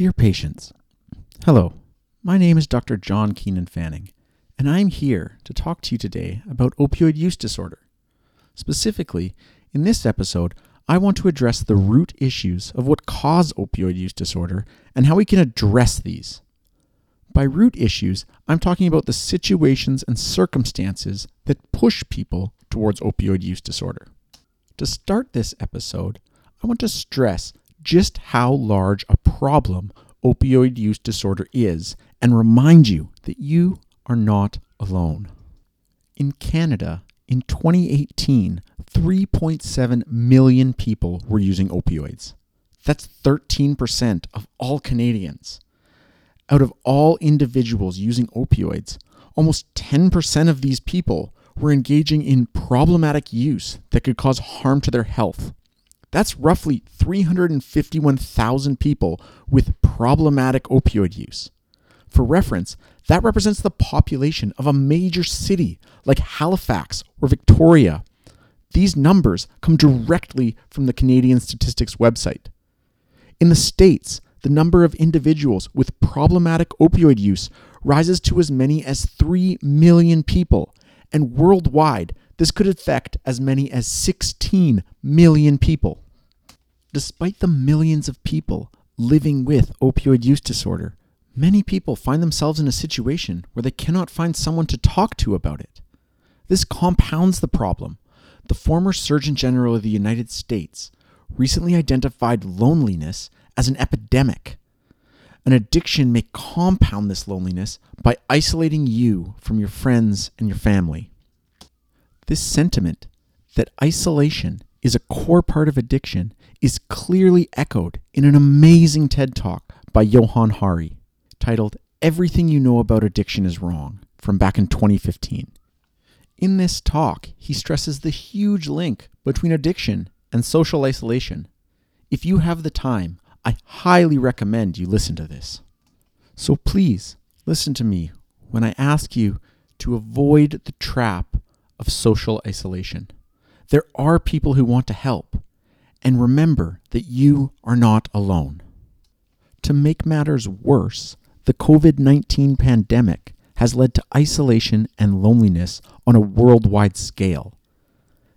Dear patients, hello. My name is Dr. John Keenan Fanning, and I'm here to talk to you today about opioid use disorder. Specifically, in this episode, I want to address the root issues of what cause opioid use disorder and how we can address these. By root issues, I'm talking about the situations and circumstances that push people towards opioid use disorder. To start this episode, I want to stress just how large a problem opioid use disorder is and remind you that you are not alone. In Canada, in 2018, 3.7 million people were using opioids. That's 13% of all Canadians. Out of all individuals using opioids, almost 10% of these people were engaging in problematic use that could cause harm to their health. That's roughly 351,000 people with problematic opioid use. For reference, that represents the population of a major city like Halifax or Victoria. These numbers come directly from the Canadian Statistics website. In the States, the number of individuals with problematic opioid use rises to as many as 3 million people, and worldwide, this could affect as many as 16 million people. Despite the millions of people living with opioid use disorder, many people find themselves in a situation where they cannot find someone to talk to about it. This compounds the problem. The former Surgeon General of the United States recently identified loneliness as an epidemic. An addiction may compound this loneliness by isolating you from your friends and your family. This sentiment that isolation is a core part of addiction is clearly echoed in an amazing TED Talk by Johann Hari titled Everything You Know About Addiction is Wrong from back in 2015. In this talk, he stresses the huge link between addiction and social isolation. If you have the time, I highly recommend you listen to this. So please listen to me when I ask you to avoid the trap of social isolation. There are people who want to help, and remember that you are not alone. To make matters worse, the COVID 19 pandemic has led to isolation and loneliness on a worldwide scale.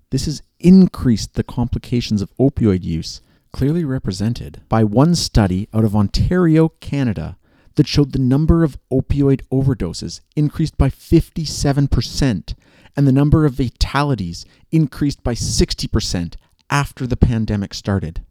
This has increased the complications of opioid use clearly represented by one study out of Ontario, Canada, that showed the number of opioid overdoses increased by 57% and the number of fatalities increased by 60% after the pandemic started.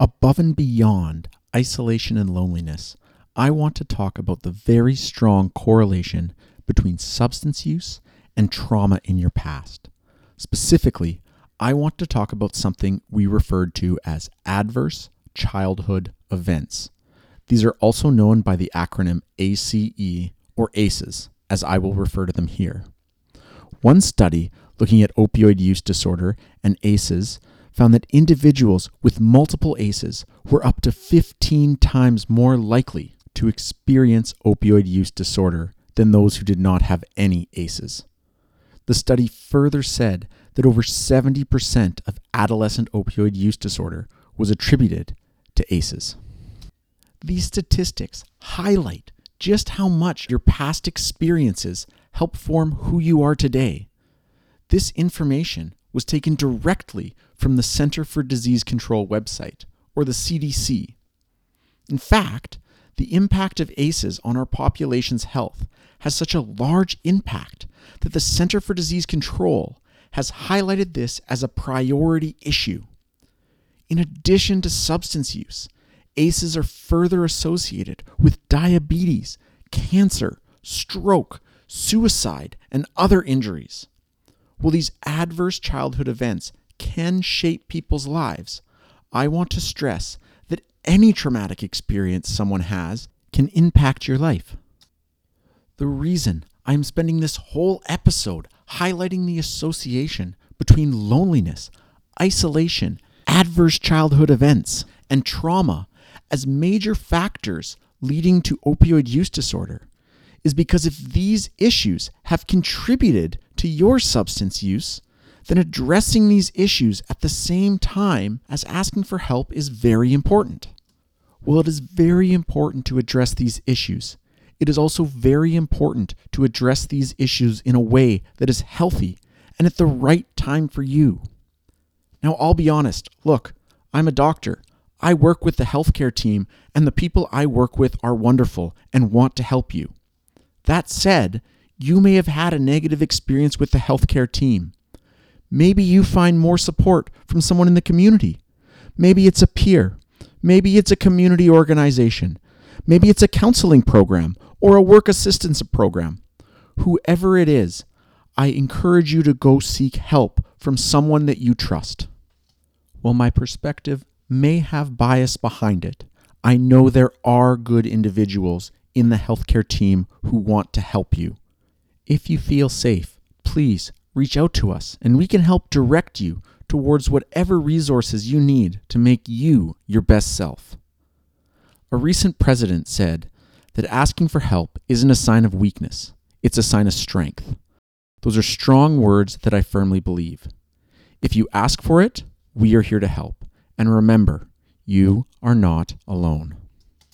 Above and beyond isolation and loneliness, I want to talk about the very strong correlation between substance use and trauma in your past. Specifically, I want to talk about something we referred to as adverse childhood events. These are also known by the acronym ACE or ACEs, as I will refer to them here. One study looking at opioid use disorder and ACEs found that individuals with multiple ACEs were up to 15 times more likely to experience opioid use disorder than those who did not have any ACEs. The study further said that over 70% of adolescent opioid use disorder was attributed to ACEs. These statistics highlight just how much your past experiences help form who you are today. This information was taken directly from the Center for Disease Control website, or the CDC. In fact, the impact of ACEs on our population's health has such a large impact that the Center for Disease Control has highlighted this as a priority issue. In addition to substance use, ACEs are further associated with diabetes, cancer, stroke, suicide, and other injuries. While these adverse childhood events can shape people's lives, I want to stress any traumatic experience someone has can impact your life. The reason I'm spending this whole episode highlighting the association between loneliness, isolation, adverse childhood events, and trauma as major factors leading to opioid use disorder is because if these issues have contributed to your substance use, then addressing these issues at the same time as asking for help is very important. While it is very important to address these issues, it is also very important to address these issues in a way that is healthy and at the right time for you. Now, I'll be honest look, I'm a doctor. I work with the healthcare team, and the people I work with are wonderful and want to help you. That said, you may have had a negative experience with the healthcare team. Maybe you find more support from someone in the community. Maybe it's a peer. Maybe it's a community organization. Maybe it's a counseling program or a work assistance program. Whoever it is, I encourage you to go seek help from someone that you trust. While my perspective may have bias behind it, I know there are good individuals in the healthcare team who want to help you. If you feel safe, please reach out to us and we can help direct you towards whatever resources you need to make you your best self. A recent president said that asking for help isn't a sign of weakness, it's a sign of strength. Those are strong words that I firmly believe. If you ask for it, we are here to help. And remember, you are not alone.